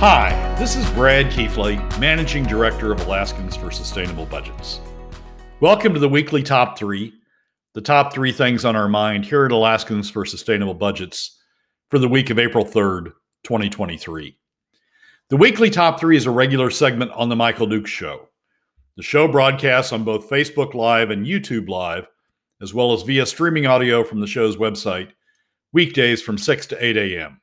Hi, this is Brad Keithley, Managing Director of Alaskans for Sustainable Budgets. Welcome to the weekly top three, the top three things on our mind here at Alaskans for Sustainable Budgets for the week of April 3rd, 2023. The weekly top three is a regular segment on The Michael Dukes Show. The show broadcasts on both Facebook Live and YouTube Live, as well as via streaming audio from the show's website, weekdays from 6 to 8 a.m.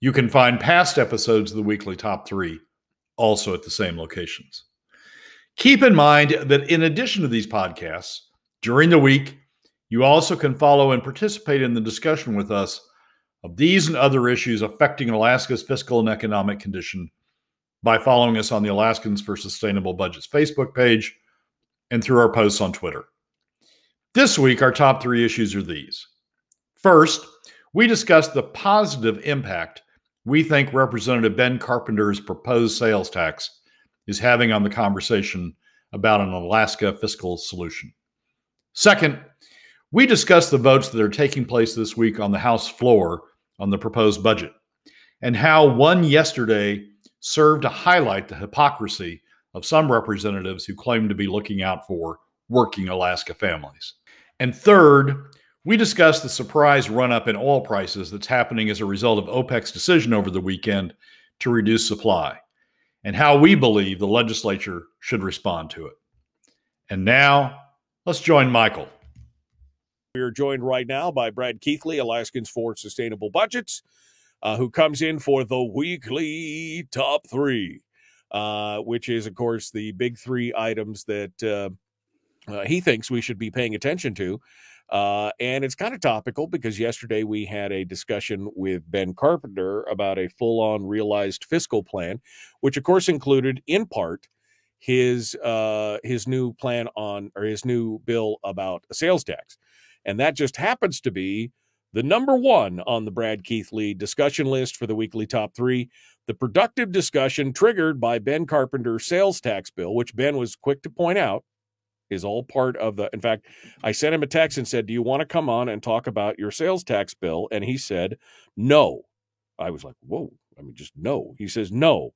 You can find past episodes of the weekly top three also at the same locations. Keep in mind that in addition to these podcasts, during the week, you also can follow and participate in the discussion with us of these and other issues affecting Alaska's fiscal and economic condition by following us on the Alaskans for Sustainable Budgets Facebook page and through our posts on Twitter. This week, our top three issues are these. First, we discussed the positive impact we think Representative Ben Carpenter's proposed sales tax is having on the conversation about an Alaska fiscal solution. Second, we discuss the votes that are taking place this week on the House floor on the proposed budget and how one yesterday served to highlight the hypocrisy of some representatives who claim to be looking out for working Alaska families. And third, we discussed the surprise run up in oil prices that's happening as a result of OPEC's decision over the weekend to reduce supply and how we believe the legislature should respond to it. And now, let's join Michael. We are joined right now by Brad Keithley, Alaskans for Sustainable Budgets, uh, who comes in for the weekly top three, uh, which is, of course, the big three items that uh, uh he thinks we should be paying attention to uh, and it's kind of topical because yesterday we had a discussion with Ben Carpenter about a full on realized fiscal plan, which of course included in part his uh, his new plan on or his new bill about a sales tax. And that just happens to be the number one on the Brad Keithley discussion list for the weekly top three. The productive discussion triggered by Ben Carpenter's sales tax bill, which Ben was quick to point out is all part of the. In fact, I sent him a text and said, "Do you want to come on and talk about your sales tax bill?" And he said, "No." I was like, "Whoa!" I mean, just no. He says, "No."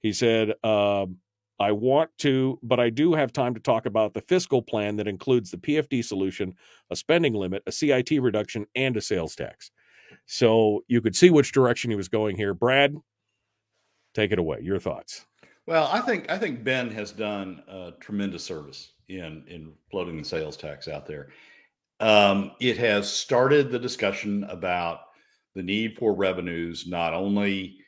He said, um, "I want to, but I do have time to talk about the fiscal plan that includes the PFD solution, a spending limit, a CIT reduction, and a sales tax." So you could see which direction he was going here. Brad, take it away. Your thoughts. Well, I think I think Ben has done a tremendous service in in floating the sales tax out there. Um, it has started the discussion about the need for revenues, not only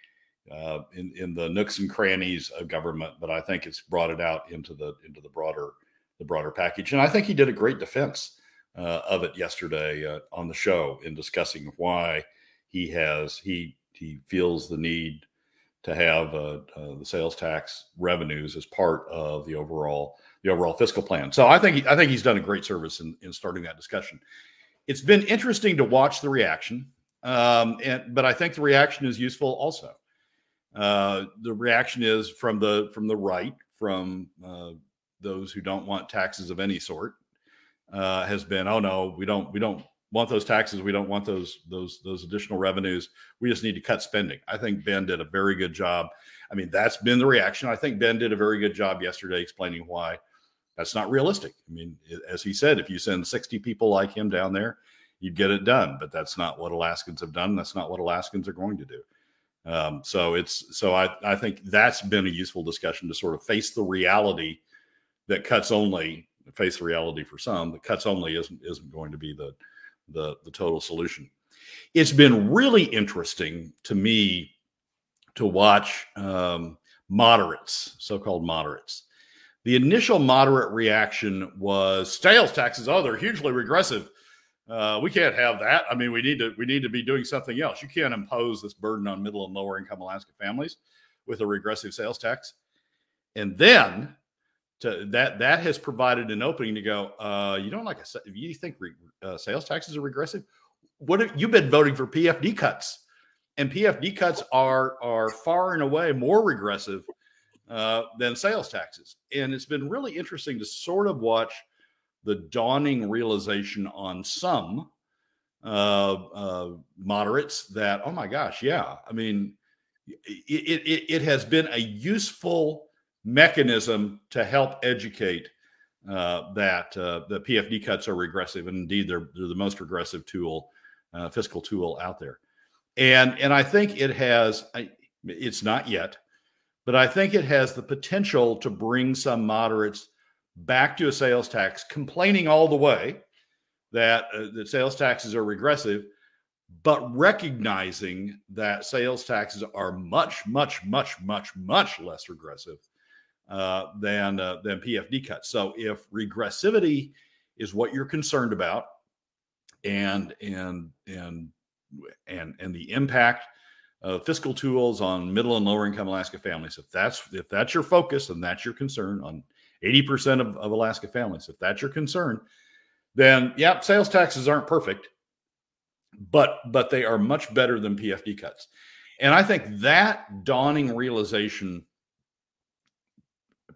uh, in in the nooks and crannies of government, but I think it's brought it out into the into the broader the broader package. And I think he did a great defense uh, of it yesterday uh, on the show in discussing why he has he he feels the need to have uh, uh, the sales tax revenues as part of the overall the overall fiscal plan. So I think I think he's done a great service in, in starting that discussion. It's been interesting to watch the reaction, um, and but I think the reaction is useful also. Uh, the reaction is from the from the right, from uh, those who don't want taxes of any sort, uh, has been, oh no, we don't we don't want those taxes. We don't want those those those additional revenues. We just need to cut spending. I think Ben did a very good job. I mean, that's been the reaction. I think Ben did a very good job yesterday explaining why that's not realistic. I mean, as he said, if you send 60 people like him down there, you'd get it done. But that's not what Alaskans have done. That's not what Alaskans are going to do. Um, so it's so I, I think that's been a useful discussion to sort of face the reality that cuts only face the reality for some, but cuts only isn't isn't going to be the the the total solution. It's been really interesting to me to watch um, moderates, so-called moderates, the initial moderate reaction was sales taxes. Oh, they're hugely regressive. Uh, we can't have that. I mean, we need to we need to be doing something else. You can't impose this burden on middle and lower income Alaska families with a regressive sales tax. and then to that that has provided an opening to go. Uh, you don't like a you think re, uh, sales taxes are regressive? What have, you've been voting for PFD cuts, and PFD cuts are are far and away more regressive uh, than sales taxes. And it's been really interesting to sort of watch the dawning realization on some uh, uh, moderates that oh my gosh, yeah, I mean, it, it, it has been a useful mechanism to help educate uh, that uh, the PFD cuts are regressive, and indeed they're, they're the most regressive tool, uh, fiscal tool out there. And and I think it has. I, it's not yet, but I think it has the potential to bring some moderates back to a sales tax, complaining all the way that uh, that sales taxes are regressive, but recognizing that sales taxes are much, much, much, much, much less regressive uh, than uh, than PFD cuts. So if regressivity is what you're concerned about, and and and and and the impact of fiscal tools on middle and lower income Alaska families, if that's if that's your focus and that's your concern on 80% of, of Alaska families, if that's your concern, then yeah, sales taxes aren't perfect, but but they are much better than PFD cuts. And I think that dawning realization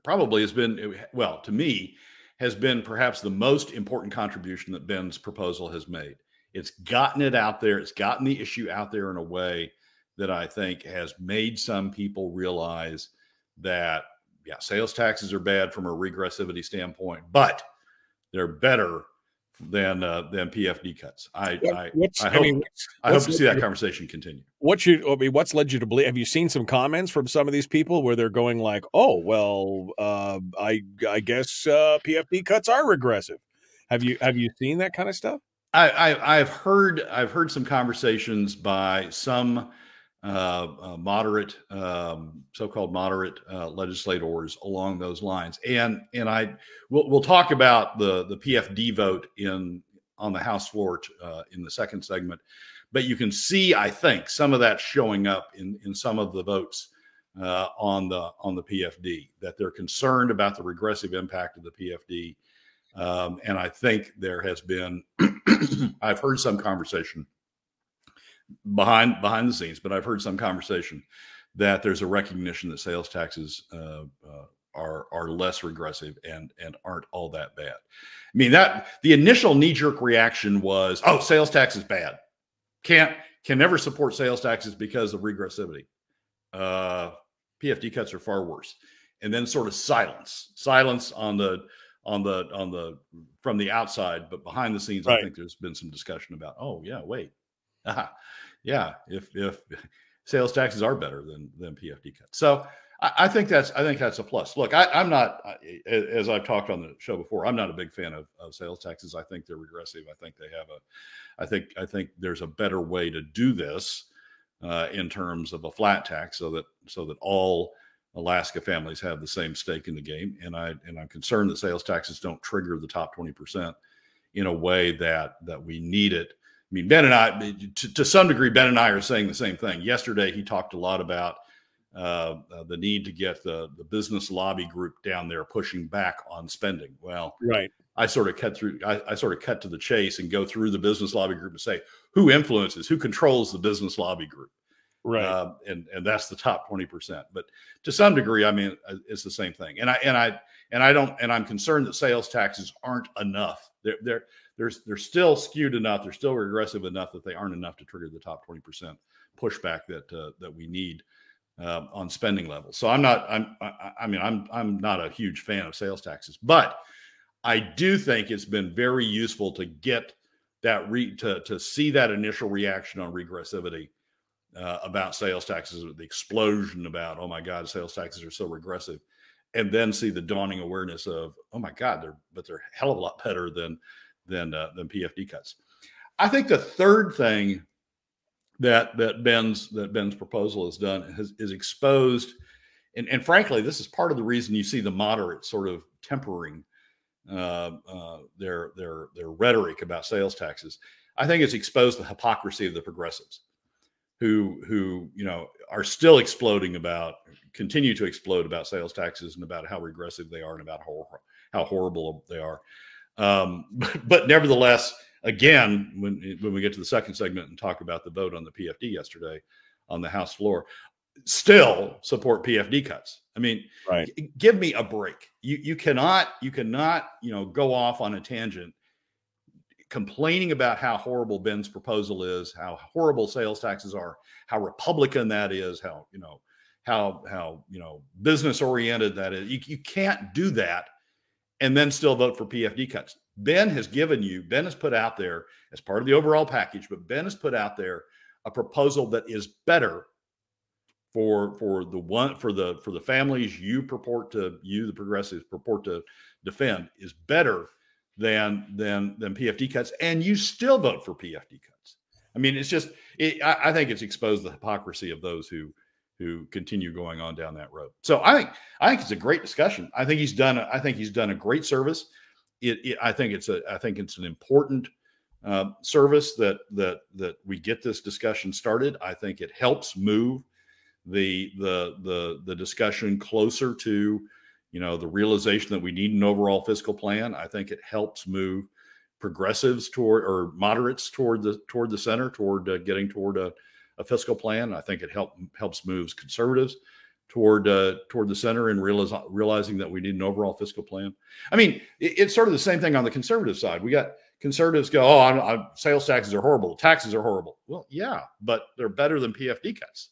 probably has been well to me has been perhaps the most important contribution that Ben's proposal has made. It's gotten it out there, it's gotten the issue out there in a way that I think has made some people realize that yeah, sales taxes are bad from a regressivity standpoint, but they're better than uh, than PFD cuts. I what, I, I, hope I, mean, I hope to see that conversation continue. What you I mean, what's led you to believe? Have you seen some comments from some of these people where they're going like, "Oh, well, uh, I I guess uh, PFD cuts are regressive." Have you have you seen that kind of stuff? I, I I've heard I've heard some conversations by some uh, uh, moderate, um, so-called moderate uh, legislators along those lines. And and I we'll, we'll talk about the the PFD vote in on the House floor t- uh, in the second segment. But you can see, I think, some of that showing up in in some of the votes uh, on the on the PFD that they're concerned about the regressive impact of the PFD. Um, and I think there has been, I've heard some conversation behind behind the scenes, but I've heard some conversation that there's a recognition that sales taxes uh, uh, are are less regressive and and aren't all that bad. I mean that the initial knee jerk reaction was, oh, sales tax is bad. Can't can never support sales taxes because of regressivity. Uh, PFD cuts are far worse. And then sort of silence, silence on the on the on the from the outside, but behind the scenes, right. I think there's been some discussion about, oh yeah, wait, yeah, if if sales taxes are better than than PFD cuts, so I, I think that's I think that's a plus. Look, I, am not as I've talked on the show before. I'm not a big fan of, of sales taxes. I think they're regressive. I think they have a, I think I think there's a better way to do this uh, in terms of a flat tax, so that so that all Alaska families have the same stake in the game. And I and I'm concerned that sales taxes don't trigger the top 20 percent in a way that that we need it mean, Ben and I, to, to, some degree, Ben and I are saying the same thing. Yesterday, he talked a lot about uh, uh, the need to get the, the business lobby group down there pushing back on spending. Well, right. I sort of cut through, I, I, sort of cut to the chase and go through the business lobby group and say, who influences, who controls the business lobby group? Right. Uh, and, and that's the top 20%. But to some degree, I mean, uh, it's the same thing. And I, and I, and I don't, and I'm concerned that sales taxes aren't enough. They're, they're, they're, they're still skewed enough. They're still regressive enough that they aren't enough to trigger the top 20% pushback that, uh, that we need uh, on spending levels. So I'm not, I'm, I, I mean, I'm, I'm not a huge fan of sales taxes, but I do think it's been very useful to get that re to, to see that initial reaction on regressivity uh, about sales taxes, the explosion about, oh my God, sales taxes are so regressive and then see the dawning awareness of, oh my God, they're but they're a hell of a lot better than than uh, than PFD cuts. I think the third thing that that Ben's that Ben's proposal has done has, is exposed, and, and frankly, this is part of the reason you see the moderate sort of tempering uh, uh, their their their rhetoric about sales taxes. I think it's exposed the hypocrisy of the progressives. who who you know are still exploding about continue to explode about sales taxes and about how regressive they are and about how, how horrible they are. Um, but, but, nevertheless, again, when when we get to the second segment and talk about the vote on the PFD yesterday on the House floor, still support PFD cuts. I mean, right. g- give me a break. You you cannot you cannot you know go off on a tangent complaining about how horrible Ben's proposal is, how horrible sales taxes are, how Republican that is, how you know how how you know business oriented that is. You, you can't do that and then still vote for PFD cuts. Ben has given you, Ben has put out there as part of the overall package, but Ben has put out there a proposal that is better for for the one for the for the families you purport to you the progressives purport to defend is better than than than PFD cuts, and you still vote for PFD cuts. I mean, it's just it, I, I think it's exposed the hypocrisy of those who who continue going on down that road. So I think I think it's a great discussion. I think he's done I think he's done a great service. It, it I think it's a I think it's an important uh, service that that that we get this discussion started. I think it helps move the the the the discussion closer to you know the realization that we need an overall fiscal plan. I think it helps move progressives toward or moderates toward the toward the center toward uh, getting toward a a fiscal plan. I think it help, helps moves conservatives toward uh, toward the center and realize, realizing that we need an overall fiscal plan. I mean, it, it's sort of the same thing on the conservative side. We got conservatives go, "Oh, I'm, I'm, sales taxes are horrible. Taxes are horrible." Well, yeah, but they're better than PFD cuts.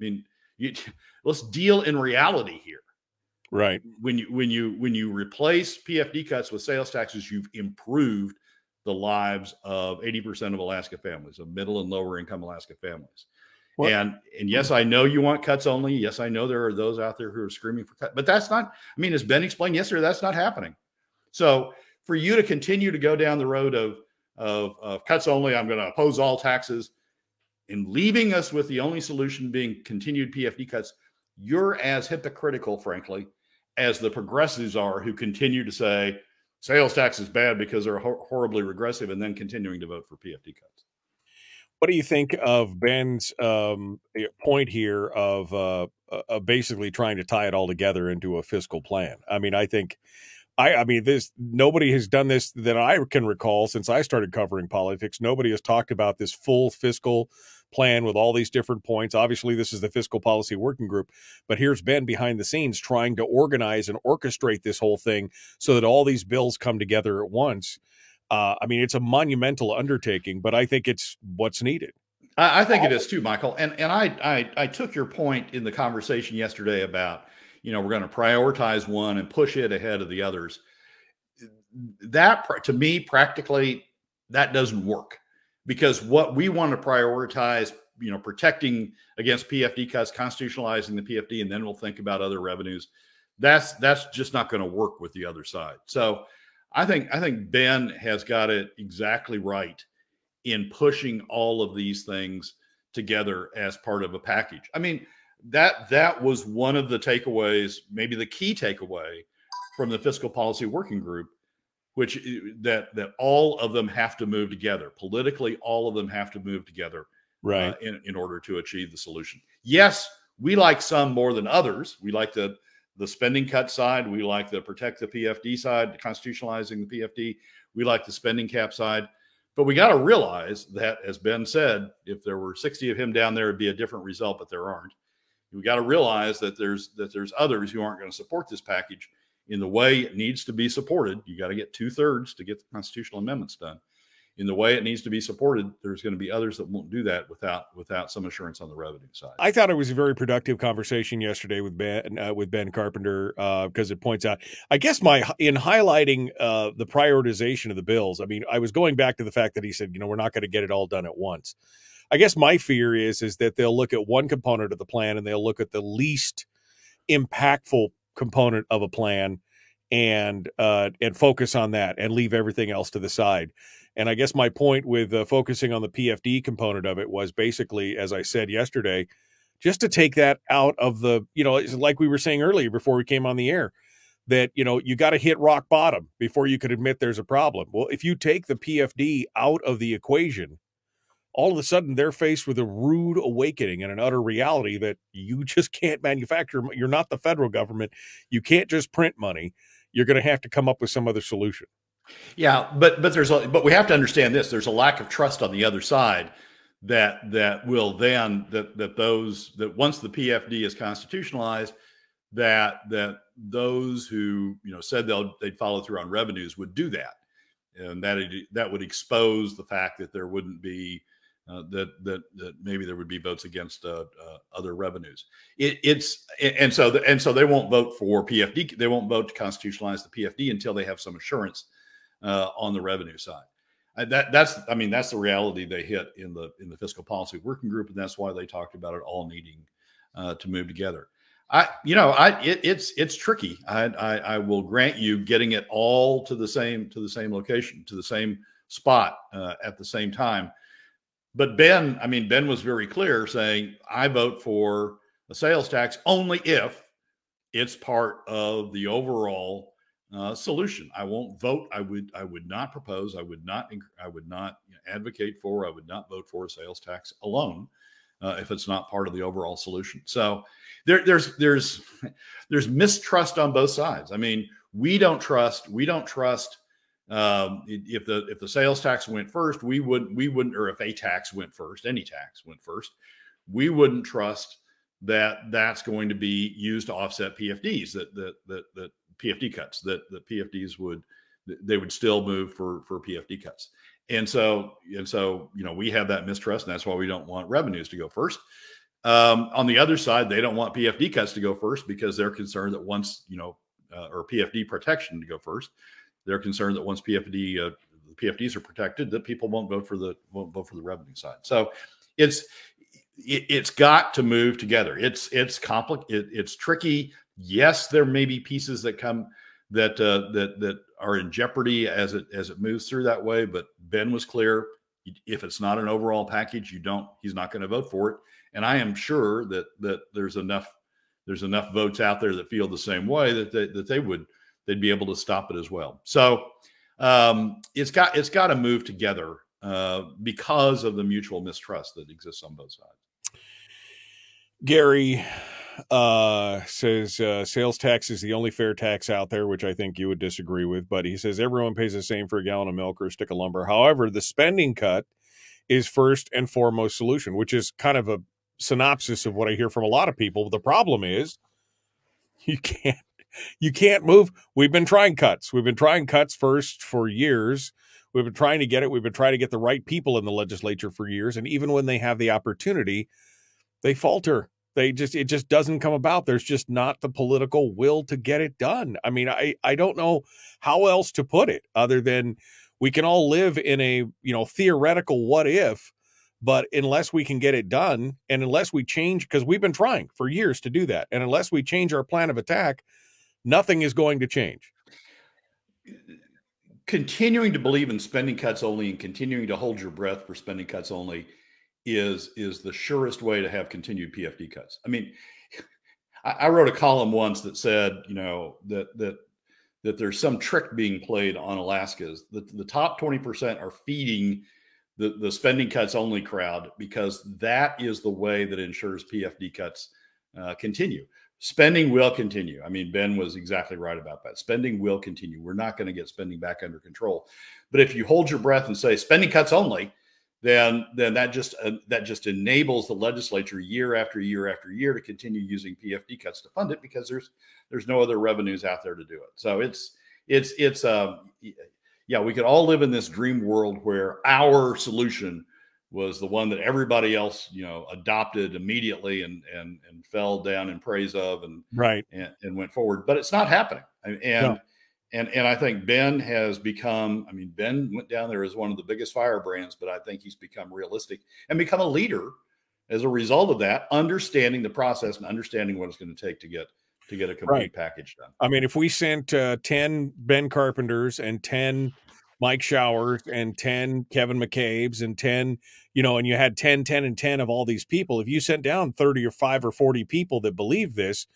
I mean, you, let's deal in reality here. Right. When you when you when you replace PFD cuts with sales taxes, you've improved the lives of 80% of Alaska families, of middle and lower income Alaska families. What? And and yes, I know you want cuts only. Yes, I know there are those out there who are screaming for cuts, but that's not. I mean, as Ben explained yesterday, that's not happening. So for you to continue to go down the road of of, of cuts only, I'm going to oppose all taxes, and leaving us with the only solution being continued PFD cuts. You're as hypocritical, frankly, as the progressives are, who continue to say sales tax is bad because they're hor- horribly regressive and then continuing to vote for PFD cuts. What do you think of Ben's um, eh, point here of uh, uh, basically trying to tie it all together into a fiscal plan? I mean, I think, I, I mean, this nobody has done this that I can recall since I started covering politics. Nobody has talked about this full fiscal plan with all these different points. Obviously, this is the fiscal policy working group, but here's Ben behind the scenes trying to organize and orchestrate this whole thing so that all these bills come together at once. Uh, I mean, it's a monumental undertaking, but I think it's what's needed. I, I think it is too, Michael. And and I, I I took your point in the conversation yesterday about you know we're going to prioritize one and push it ahead of the others. That to me, practically, that doesn't work because what we want to prioritize, you know, protecting against PFD cuts, constitutionalizing the PFD, and then we'll think about other revenues. That's that's just not going to work with the other side. So I think I think Ben has got it exactly right in pushing all of these things together as part of a package. I mean, that that was one of the takeaways, maybe the key takeaway from the fiscal policy working group which that that all of them have to move together. Politically all of them have to move together uh, right. uh, in, in order to achieve the solution. Yes we like some more than others. We like the the spending cut side. We like the protect the pfd side constitutionalizing the pfd we like the spending cap side. But we got to realize that as ben said if there were 60 of him down there it'd be a different result but there aren't. We got to realize that there's that there's others who aren't going to support this package in the way it needs to be supported, you got to get two thirds to get the constitutional amendments done. In the way it needs to be supported, there's going to be others that won't do that without without some assurance on the revenue side. I thought it was a very productive conversation yesterday with Ben uh, with Ben Carpenter because uh, it points out. I guess my in highlighting uh, the prioritization of the bills. I mean, I was going back to the fact that he said, you know, we're not going to get it all done at once. I guess my fear is is that they'll look at one component of the plan and they'll look at the least impactful component of a plan and uh, and focus on that and leave everything else to the side. And I guess my point with uh, focusing on the PFD component of it was basically, as I said yesterday, just to take that out of the, you know, like we were saying earlier before we came on the air, that, you know, you got to hit rock bottom before you could admit there's a problem. Well, if you take the PFD out of the equation, all of a sudden they're faced with a rude awakening and an utter reality that you just can't manufacture. You're not the federal government. You can't just print money. You're going to have to come up with some other solution. Yeah, but but there's a, but we have to understand this. There's a lack of trust on the other side that that will then that that those that once the PFD is constitutionalized, that that those who you know said they'll they'd follow through on revenues would do that, and that that would expose the fact that there wouldn't be uh, that that that maybe there would be votes against uh, uh, other revenues. It, it's and so the, and so they won't vote for PFD. They won't vote to constitutionalize the PFD until they have some assurance uh, on the revenue side. that that's I mean that's the reality they hit in the in the fiscal policy working group, and that's why they talked about it all needing uh, to move together. I you know I it, it's it's tricky. I, I, I will grant you getting it all to the same to the same location to the same spot uh, at the same time. But Ben, I mean Ben was very clear saying I vote for a sales tax only if it's part of the overall uh, solution. I won't vote. I would. I would not propose. I would not. I would not advocate for. I would not vote for a sales tax alone uh, if it's not part of the overall solution. So there, there's there's there's mistrust on both sides. I mean, we don't trust. We don't trust. Um, if the if the sales tax went first, we wouldn't we wouldn't, or if a tax went first, any tax went first, we wouldn't trust that that's going to be used to offset PFDs that that that that PFD cuts that the PFDs would they would still move for for PFD cuts. And so and so you know we have that mistrust, and that's why we don't want revenues to go first. Um, on the other side, they don't want PFD cuts to go first because they're concerned that once you know uh, or PFD protection to go first, they're concerned that once PFD uh, PFDs are protected, that people won't vote for the won't vote for the revenue side. So it's it, has got to move together. It's it's complicated. It, it's tricky. Yes, there may be pieces that come that uh, that that are in jeopardy as it as it moves through that way. But Ben was clear: if it's not an overall package, you don't. He's not going to vote for it. And I am sure that that there's enough there's enough votes out there that feel the same way that they, that they would they'd be able to stop it as well. So um, it's got it's got to move together uh, because of the mutual mistrust that exists on both sides. Gary, uh, says uh, sales tax is the only fair tax out there, which I think you would disagree with. But he says everyone pays the same for a gallon of milk or a stick of lumber. However, the spending cut is first and foremost solution, which is kind of a synopsis of what I hear from a lot of people. The problem is you can't you can't move. We've been trying cuts. We've been trying cuts first for years. We've been trying to get it. We've been trying to get the right people in the legislature for years. And even when they have the opportunity, they falter they just it just doesn't come about there's just not the political will to get it done i mean i i don't know how else to put it other than we can all live in a you know theoretical what if but unless we can get it done and unless we change because we've been trying for years to do that and unless we change our plan of attack nothing is going to change continuing to believe in spending cuts only and continuing to hold your breath for spending cuts only is is the surest way to have continued PFD cuts. I mean, I, I wrote a column once that said, you know, that that that there's some trick being played on Alaska's. The, the top 20% are feeding the, the spending cuts only crowd because that is the way that ensures PFD cuts uh, continue. Spending will continue. I mean, Ben was exactly right about that. Spending will continue. We're not going to get spending back under control. But if you hold your breath and say spending cuts only, then then that just uh, that just enables the legislature year after year after year to continue using PFD cuts to fund it because there's there's no other revenues out there to do it. So it's it's it's uh yeah we could all live in this dream world where our solution was the one that everybody else you know adopted immediately and and and fell down in praise of and right and, and went forward but it's not happening and no and and I think Ben has become. I mean, Ben went down there as one of the biggest firebrands, but I think he's become realistic and become a leader as a result of that, understanding the process and understanding what it's going to take to get to get a complete right. package done. I mean, if we sent uh, ten Ben Carpenters and ten Mike Showers and 10 Kevin McCabe's and 10, you know, and you had 10, 10, and 10 of all these people. If you sent down 30 or 5 or 40 people that believe this,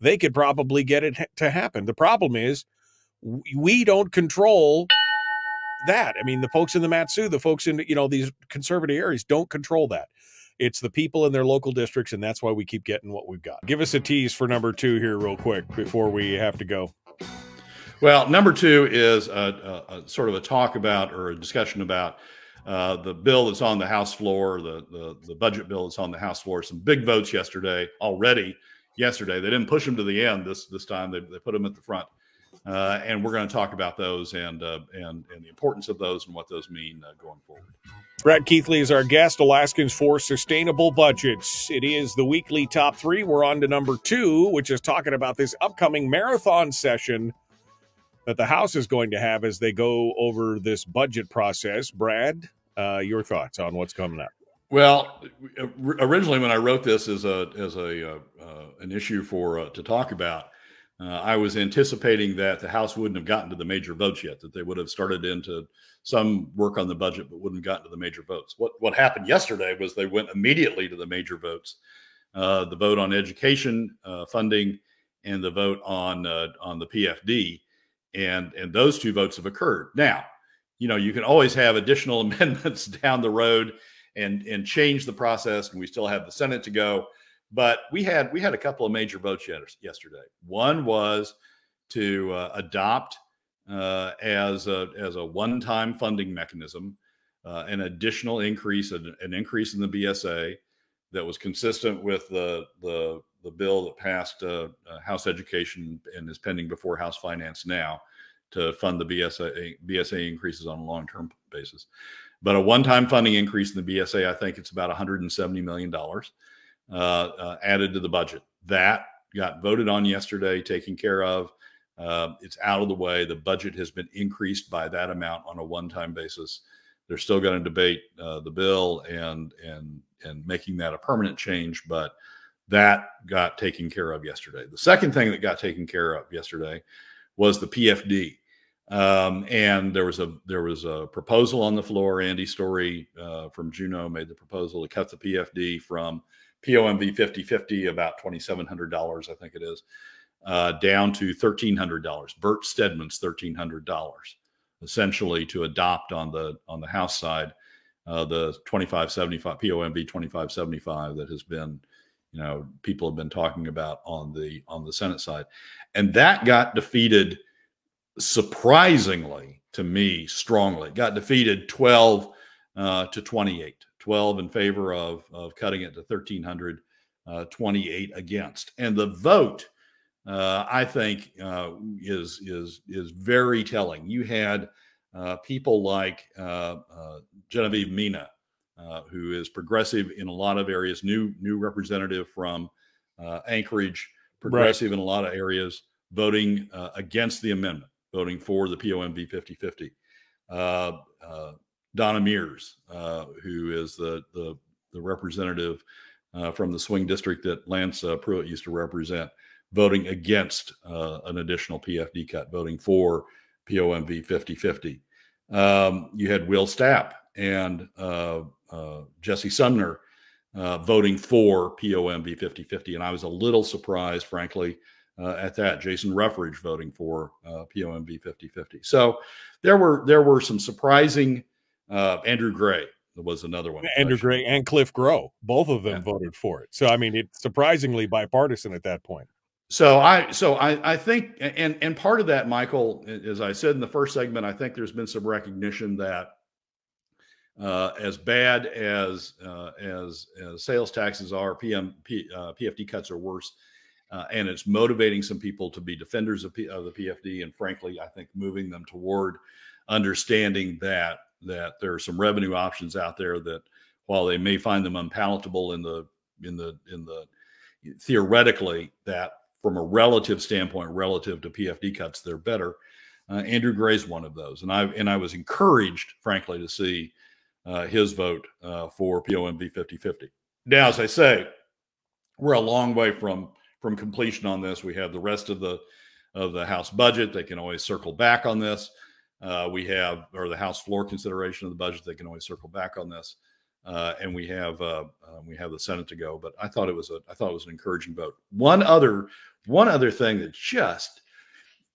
they could probably get it to happen. The problem is we don't control that. I mean, the folks in the Mat-Su, the folks in you know these conservative areas don't control that. It's the people in their local districts, and that's why we keep getting what we've got. Give us a tease for number two here, real quick, before we have to go. Well, number two is a, a, a sort of a talk about or a discussion about uh, the bill that's on the House floor, the, the the budget bill that's on the House floor. Some big votes yesterday already. Yesterday, they didn't push them to the end this this time. They, they put them at the front, uh, and we're going to talk about those and uh, and and the importance of those and what those mean uh, going forward. Brad Keithley is our guest, Alaskans for Sustainable Budgets. It is the weekly top three. We're on to number two, which is talking about this upcoming marathon session that the House is going to have as they go over this budget process. Brad, uh, your thoughts on what's coming up? Well, originally when I wrote this as a as a uh, uh, an issue for uh, to talk about, uh, I was anticipating that the House wouldn't have gotten to the major votes yet; that they would have started into some work on the budget, but wouldn't have gotten to the major votes. What what happened yesterday was they went immediately to the major votes, uh, the vote on education funding, and the vote on on the PFD, and and those two votes have occurred now you know, you can always have additional amendments down the road and and change the process, and we still have the Senate to go. But we had we had a couple of major votes yesterday. One was to uh, adopt uh, as a as a one time funding mechanism uh, an additional increase, an, an, increase in the BSA that was consistent with the the the bill that passed uh, uh, House Education and is pending before House Finance now to fund the BSA BSA increases on a long term basis. But a one time funding increase in the BSA, I think it's about 170 million dollars uh, uh, added to the budget. That got voted on yesterday, taken care of. Uh, it's out of the way. The budget has been increased by that amount on a one time basis. They're still going to debate uh, the bill and and and making that a permanent change, but that got taken care of yesterday. The second thing that got taken care of yesterday was the PFD. Um, and there was a there was a proposal on the floor. Andi Story uh, from Juneau made the proposal to cut the PFD from POMV 5050 about twenty seven hundred dollars, I think it is, uh, down to thirteen hundred dollars. Bert Stedman's thirteen hundred dollars, essentially to adopt on the on the House side uh, the twenty five seventy five POMV twenty five seventy five that has been you know people have been talking about on the on the Senate side, and that got defeated surprisingly to me strongly. Got defeated 12 uh, to 28 12 in favor of, of cutting it to 1300 uh, 28 against. And the vote uh, i think uh, is is is very telling. You had uh, people like uh, genevieve mina who is progressive in a lot of areas new new representative from anchorage progressive right. in a lot of areas voting against the amendment voting for the POMV 5050. Uh, uh, Donna Mears, uh, who is the, the, the representative uh, from the swing district that Lance uh, Pruitt used to represent, voting against uh, an additional PFD cut, voting for POMV 5050. Um, you had Will Stapp and Jesse Sumner voting for POMV 5050. And I was a little surprised, frankly, uh, at that. Jason Ruffridge voting for uh, POMV 5050. So there were there were some surprising. Uh, Andrew Gray was another one. Andrew Gray and Cliff Groh, both of them yeah. voted for it. So I mean, it's surprisingly bipartisan at that point. So I so I I think and and part of that, Michael, as I said in the first segment, I think there's been some recognition that. Uh, as bad as uh, as as sales taxes are, PM P, uh, PFD cuts are worse uh, and it's motivating some people to be defenders of, P- of, the PFD. And frankly, I think moving them toward understanding that that there are some revenue options out there that, while they may find them unpalatable in the in the in the theoretically that from a relative standpoint, relative to PFD cuts, they're better. Uh, Andrew Gray's one of those, and I and I was encouraged, frankly, to see uh, his vote uh, for POMV 5050. Now, as I say, we're a long way from from completion on this. We have the rest of the of the House budget. They can always circle back on this. Uh, we have or the House floor consideration of the budget. They can always circle back on this. Uh, and we have uh, um, we have the Senate to go. But I thought it was a I thought it was an encouraging vote. One other one other thing that just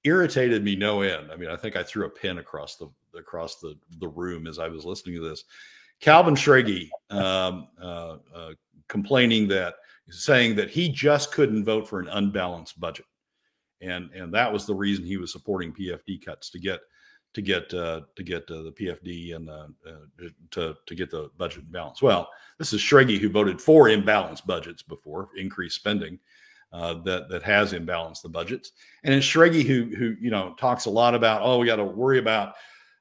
irritated me no end. I mean, I think I threw a pin across the across the the room as I was listening to this. Calvin Schrage um, uh, uh, complaining that saying that he just couldn't vote for an unbalanced budget, and and that was the reason he was supporting PFD cuts to get to get uh, to get uh, the PFD and uh, uh, to to get the budget in balance. Well, this is Schrage who voted for imbalanced budgets before increased spending uh, that that has imbalanced the budgets, and it's Schrage who who you know talks a lot about oh we got to worry about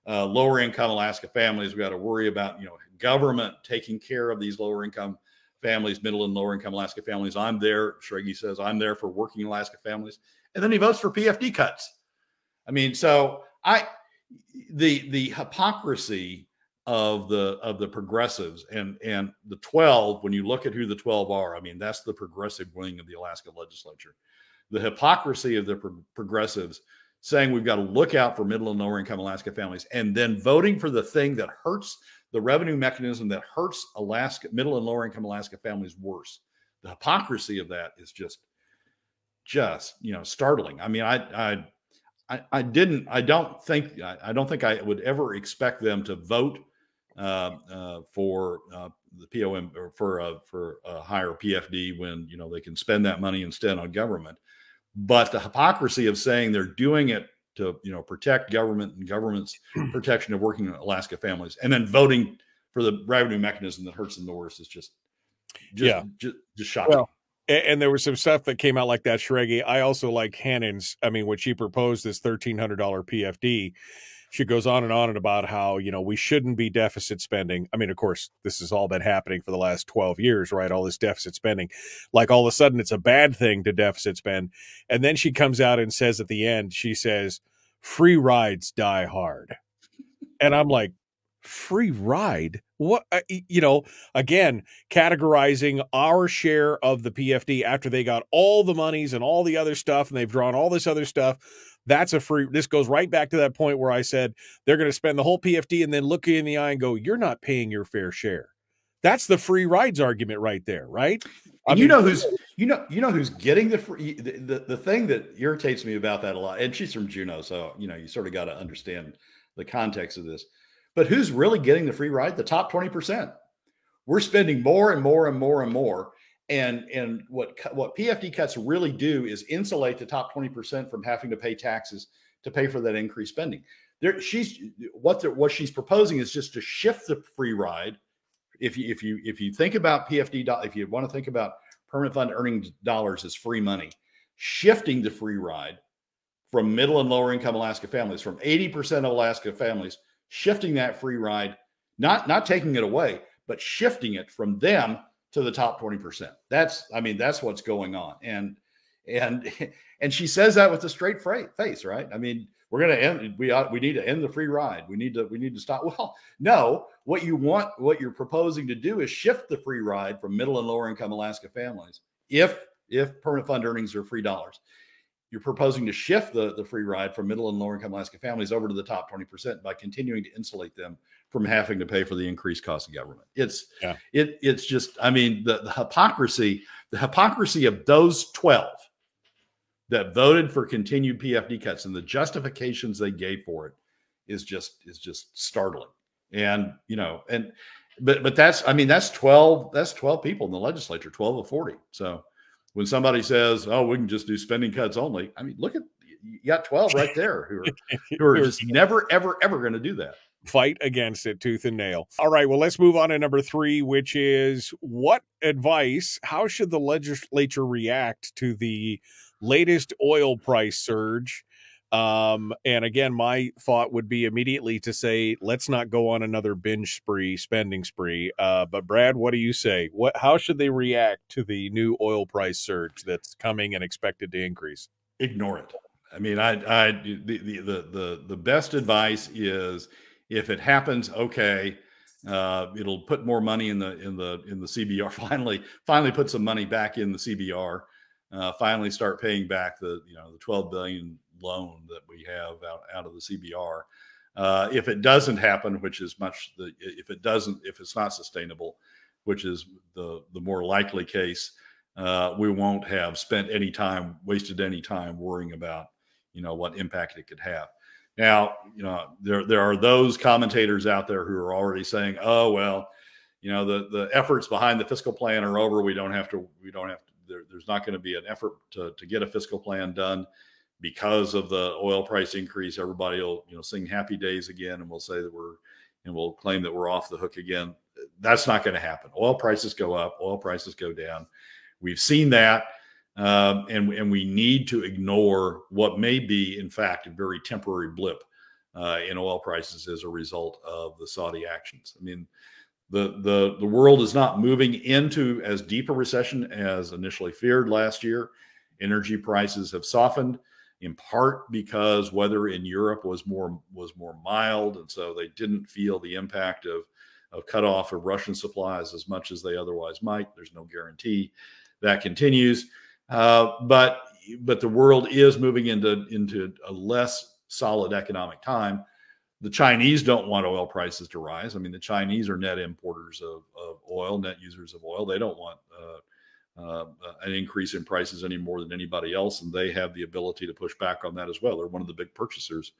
uh, lower income Alaska families. We got to worry about you know government taking care of these lower income families, middle and lower income Alaska families. I'm there. Schrage says I'm there for working Alaska families, and then he votes for PFD cuts. I mean, so I the the hypocrisy of the of the progressives and and the 12 when you look at who the 12 are i mean that's the progressive wing of the alaska legislature the hypocrisy of the pro- progressives saying we've got to look out for middle and lower income alaska families and then voting for the thing that hurts the revenue mechanism that hurts alaska middle and lower income alaska families worse the hypocrisy of that is just just you know startling i mean i i I, I didn't. I don't think. I, I, don't think I would ever expect them to vote for uh, the POM or for uh, for a higher PFD when you know they can spend that money instead on government. But the hypocrisy of saying they're doing it to you know protect government and government's protection of working Alaska families, and then voting for the revenue mechanism that hurts them the worst is just, just yeah, just, just shocking. Well, and, there was some stuff that came out like that, Schrage. I also like Hannan's. I mean, when she proposed this thirteen hundred dollar PFD, she goes on and on and about how you know we shouldn't be deficit spending. I mean, of course, this has all been happening for the last twelve years, right? All this deficit spending, like all of a sudden, it's a bad thing to deficit spend. And then she comes out and says at the end, she says, "Free rides die hard," and I'm like, free ride? What uh, you know again categorizing our share of the pfd after they got all the monies and all the other stuff and they've drawn all this other stuff that's a free this goes right back to that point where i said they're going to spend the whole pfd and then look you in the eye and go you're not paying your fair share. That's the free rides argument right there right? I mean, you know who's you know you know who's getting the free the, the, the thing that irritates me about that a lot and she's from juneau so you know you sort of got to understand the context of this but who's really getting the free ride? The top 20%. We're spending more and more and more and more. And, and what, what PFD cuts really do is insulate the top 20% from having to pay taxes to pay for that increased spending. There, she's what the, what she's proposing is just to shift the free ride. If you if you if you think about PFD, if you want to think about permanent fund earning dollars as free money, shifting the free ride from middle and lower income Alaska families, from 80% of Alaska families shifting that free ride, not not taking it away, but shifting it from them to the top 20%. That's I mean that's what's going on. And and and she says that with a straight face, right? I mean, we're going to end we ought, we need to end the free ride. We need to we need to stop. Well, no, what you want what you're proposing to do is shift the free ride from middle and lower income Alaska families if if permanent fund earnings are free dollars you're proposing to shift the, the free ride from middle and lower income Alaska families over to the top 20% by continuing to insulate them from having to pay for the increased cost of government. It's yeah. it it's just I mean the, the hypocrisy, the hypocrisy of those 12 that voted for continued PFD cuts and the justifications they gave for it is just is just startling. And you know, and but but that's I mean that's 12 that's 12 people in the legislature, 12 of 40. So when somebody says, "Oh, we can just do spending cuts only," I mean, look at you got twelve right there who are who are just never, ever, ever going to do that. Fight against it tooth and nail. All right, well, let's move on to number three, which is what advice? How should the legislature react to the latest oil price surge? Um, and again, my thought would be immediately to say, let's not go on another binge spree, spending spree. Uh, but Brad, what do you say? What, how should they react to the new oil price surge that's coming and expected to increase? Ignore it. I mean, I, I, the, the, the, the best advice is if it happens, okay, uh, it'll put more money in the, in the, in the CBR. Finally, finally put some money back in the CBR. Uh, finally start paying back the, you know, the 12 billion loan that we have out, out of the CBR. Uh, if it doesn't happen, which is much the if it doesn't if it's not sustainable, which is the the more likely case, uh, we won't have spent any time wasted any time worrying about you know what impact it could have. Now, you know, there there are those commentators out there who are already saying, "Oh well, you know, the the efforts behind the fiscal plan are over. We don't have to. We don't have to. There, there's not going to be an effort to to get a fiscal plan done because of the oil price increase. Everybody will you know sing happy days again, and we'll say that we're and we'll claim that we're off the hook again. That's not going to happen. Oil prices go up. Oil prices go down. We've seen that. Um, and, and we need to ignore what may be, in fact, a very temporary blip uh, in oil prices as a result of the Saudi actions. I mean, the, the, the world is not moving into as deep a recession as initially feared last year. Energy prices have softened in part because weather in Europe was more was more mild, and so they didn't feel the impact of of cutoff of Russian supplies as much as they otherwise might. There's no guarantee that continues. Uh, but but the world is moving into into a less solid economic time. The Chinese don't want oil prices to rise. I mean, the Chinese are net importers of, of oil, net users of oil. They don't want uh, uh, an increase in prices any more than anybody else, and they have the ability to push back on that as well. They're one of the big purchasers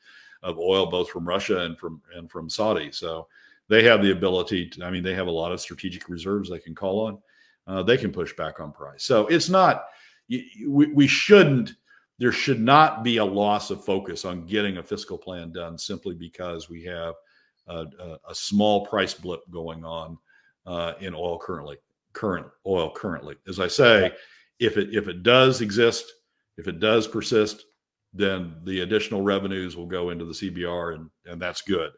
of oil, both from Russia and from and from Saudi. So they have the ability. To, I mean, they have a lot of strategic reserves they can call on. Uh, they can push back on price. So it's not we, we shouldn't there should not be a loss of focus on getting a fiscal plan done simply because we have a, a, a small price blip going on uh, in oil currently current oil currently. As i say if it if it does exist if it does persist then the additional revenues will go into the cbr and and that's good.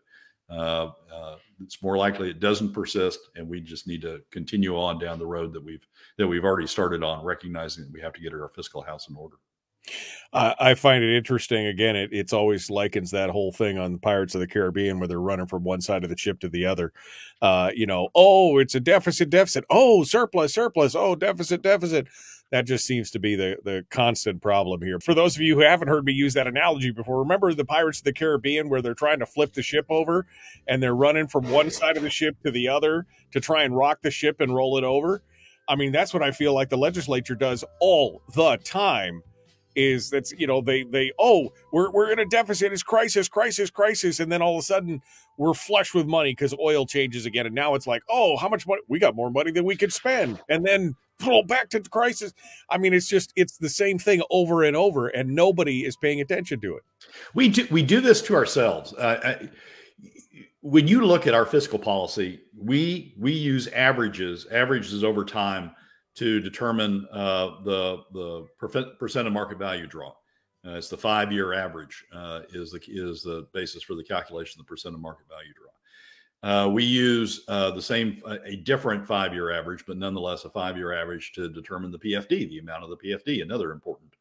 Uh, uh, it's more likely it doesn't persist, and we just need to continue on down the road that we've that we've already started on, recognizing that we have to get our fiscal house in order. I find it interesting. Again, it it's always likens that whole thing on Pirates of the Caribbean where they're running from one side of the ship to the other. Uh, you know, oh, it's a deficit, deficit. Oh, surplus, surplus. Oh, deficit, deficit that just seems to be the the constant problem here. For those of you who haven't heard me use that analogy before, remember the Pirates of the Caribbean where they're trying to flip the ship over and they're running from one side of the ship to the other to try and rock the ship and roll it over. I mean, that's what I feel like the legislature does all the time is that's you know they they oh we're we're in a deficit it's crisis crisis crisis and then all of a sudden we're flush with money because oil changes again and now it's like oh how much money we got more money than we could spend and then pull back to the crisis. I mean it's just it's the same thing over and over and nobody is paying attention to it. We do we do this to ourselves. Uh, I, when you look at our fiscal policy we we use averages averages over time to determine uh, the the percent of market value draw. Uh, it's the five year average uh, is the is the basis for the calculation of the percent of market value draw. Uh, we use uh, the same a different five year average, but nonetheless a five year average to determine the PFD, the amount of the PFD, another important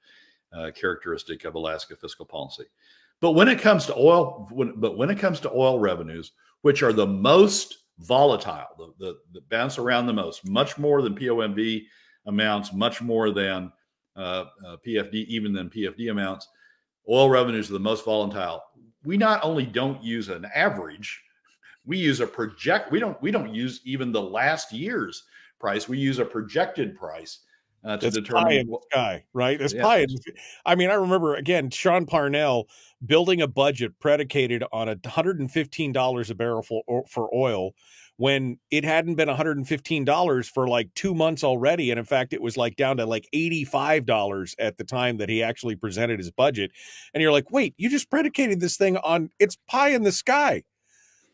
uh, characteristic of Alaska fiscal policy. But when it comes to oil, when, but when it comes to oil revenues, which are the most volatile, the, the, the bounce around the most, much more than POMV amounts, much more than uh, uh, PFD, even than PFD amounts. Oil revenues are the most volatile. We not only don't use an average, we use a project. We don't we don't use even the last year's price. We use a projected price uh, to That's determine pie in the sky, right? It's yeah. pie. In, I mean, I remember again Sean Parnell building a budget predicated on a $115 a barrel for, for oil when it hadn't been $115 for like two months already. And in fact, it was like down to like $85 at the time that he actually presented his budget. And you're like, wait, you just predicated this thing on it's pie in the sky.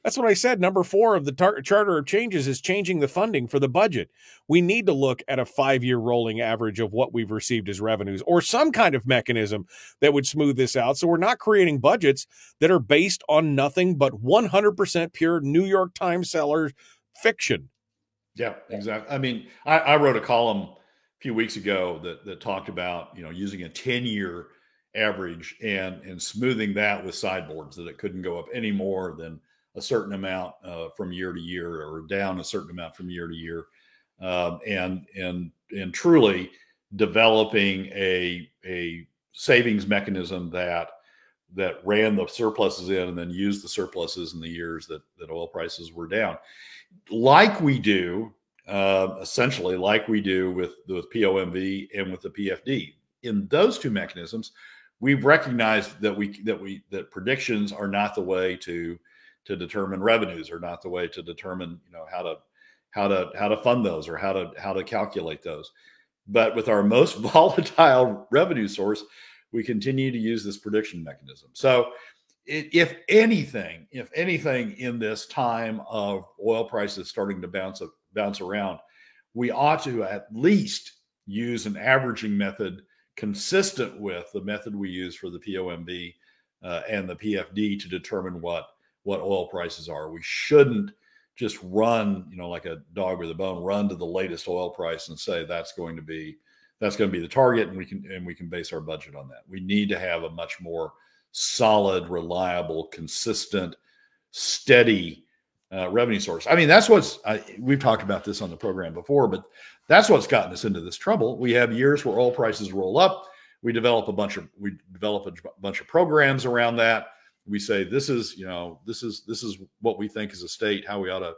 That's what I said. Number four of the tar- Charter of Changes is changing the funding for the budget. We need to look at a five year rolling average of what we've received as revenues or some kind of mechanism that would smooth this out. So we're not creating budgets that are based on nothing but 100% pure New York Times seller fiction. Yeah, exactly. I mean, I, I wrote a column a few weeks ago that, that talked about, you know, using a 10 year average and, and smoothing that with sideboards that it couldn't go up any more than a certain amount uh, from year to year or down a certain amount from year to year. Um, and and and truly developing a a savings mechanism that that ran the surpluses in and then used the surpluses in the years that that oil prices were down. Like we do uh, essentially like we do with with POMV and with the PFD in those two mechanisms we've recognized that we that we that predictions are not the way to to determine revenues or not the way to determine you know how to how to how to fund those or how to how to calculate those. But with our most volatile revenue source we continue to use this prediction mechanism. So if anything if anything in this time of oil prices starting to bounce bounce around we ought to at least use an averaging method consistent with the method we use for the POMV uh, and the PFD to determine what what oil prices are. We shouldn't just run, you know, like a dog with a bone, run to the latest oil price and say that's going to be that's going to be the target, and we can and we can base our budget on that. We need to have a much more solid, reliable, consistent, steady uh, revenue source. I mean, that's what's I, we've talked about this on the program before, but that's what's gotten us into this trouble. We have years where oil prices roll up. We develop a bunch of we develop a bunch of programs around that. We say this is you know this is this is what we think as a state how we ought to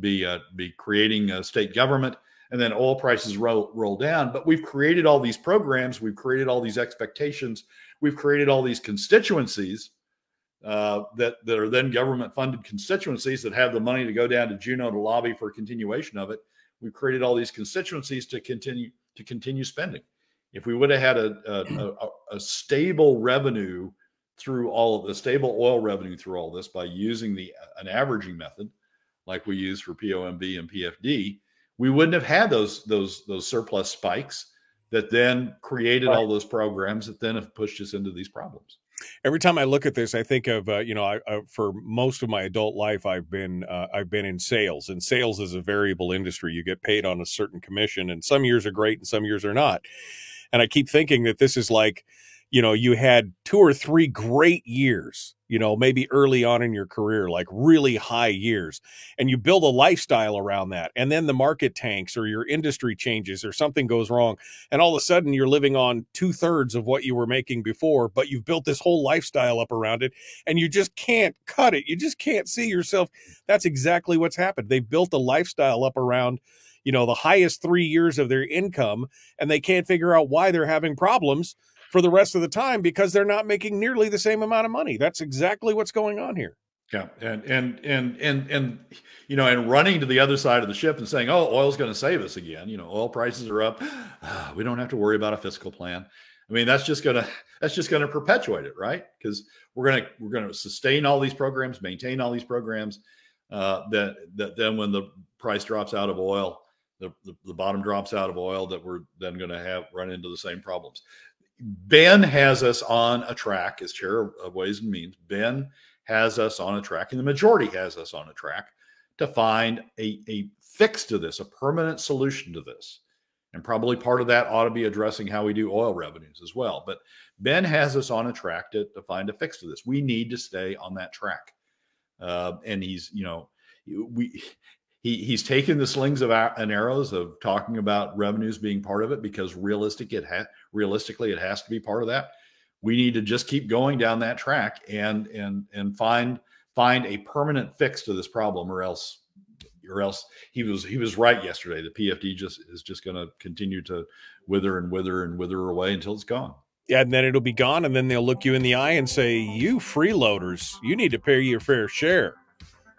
be uh, be creating a state government. And then oil prices roll roll down. But we've created all these programs. We've created all these expectations. We've created all these constituencies uh, that that are then government funded constituencies that have the money to go down to Juneau to lobby for a continuation of it. We've created all these constituencies to continue to continue spending. If we would have had a, a, a, a stable revenue through all of the stable oil revenue through all this by using the an averaging method like we use for POMV and PFD, we wouldn't have had those those those surplus spikes that then created right. all those programs that then have pushed us into these problems. Every time I look at this, I think of uh, you know, I, uh, for most of my adult life, I've been uh, I've been in sales, and sales is a variable industry. You get paid on a certain commission, and some years are great, and some years are not. And I keep thinking that this is like you know, you had two or three great years, you know, maybe early on in your career, like really high years, and you build a lifestyle around that. And then the market tanks or your industry changes or something goes wrong. And all of a sudden you're living on two thirds of what you were making before, but you've built this whole lifestyle up around it and you just can't cut it. You just can't see yourself. That's exactly what's happened. They've built a lifestyle up around you know the highest three years of their income and they can't figure out why they're having problems for the rest of the time because they're not making nearly the same amount of money. That's exactly what's going on here. Yeah, and and and and and you know, and running to the other side of the ship and saying, "Oh, oil's going to save us again." You know, oil prices are up. we don't have to worry about a fiscal plan. I mean, that's just gonna that's just gonna perpetuate it, right? Because we're gonna we're gonna sustain all these programs, maintain all these programs. Uh, that that then when the price drops out of oil, the, the, the bottom drops out of oil, that we're then going to have run into the same problems. Ben has us on a track as chair of Ways and Means. Ben has us on a track, and the majority has us on a track to find a, a fix to this, a permanent solution to this. And probably part of that ought to be addressing how we do oil revenues as well. But Ben has us on a track to, to find a fix to this. We need to stay on that track. Uh, and he's, you know, we he he's taken the slings of and arrows of talking about revenues being part of it because realistic it ha- realistically it has to be part of that. We need to just keep going down that track and and and find find a permanent fix to this problem, or else or else he was he was right yesterday. The PFD just is just going to continue to wither and wither and wither away until it's gone. Yeah, and then it'll be gone, and then they'll look you in the eye and say, "You freeloaders, you need to pay your fair share."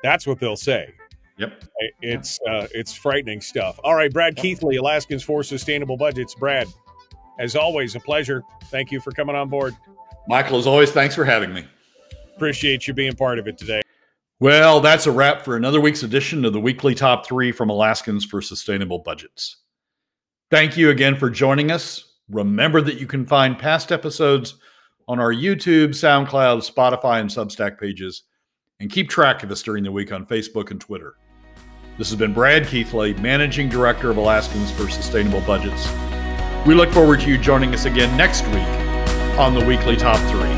That's what they'll say. Yep. It's uh, it's frightening stuff. All right, Brad Keithley, Alaskans for Sustainable Budgets. Brad, as always, a pleasure. Thank you for coming on board. Michael, as always, thanks for having me. Appreciate you being part of it today. Well, that's a wrap for another week's edition of the weekly top three from Alaskans for Sustainable Budgets. Thank you again for joining us. Remember that you can find past episodes on our YouTube, SoundCloud, Spotify, and Substack pages, and keep track of us during the week on Facebook and Twitter. This has been Brad Keithley, Managing Director of Alaskans for Sustainable Budgets. We look forward to you joining us again next week on the Weekly Top 3.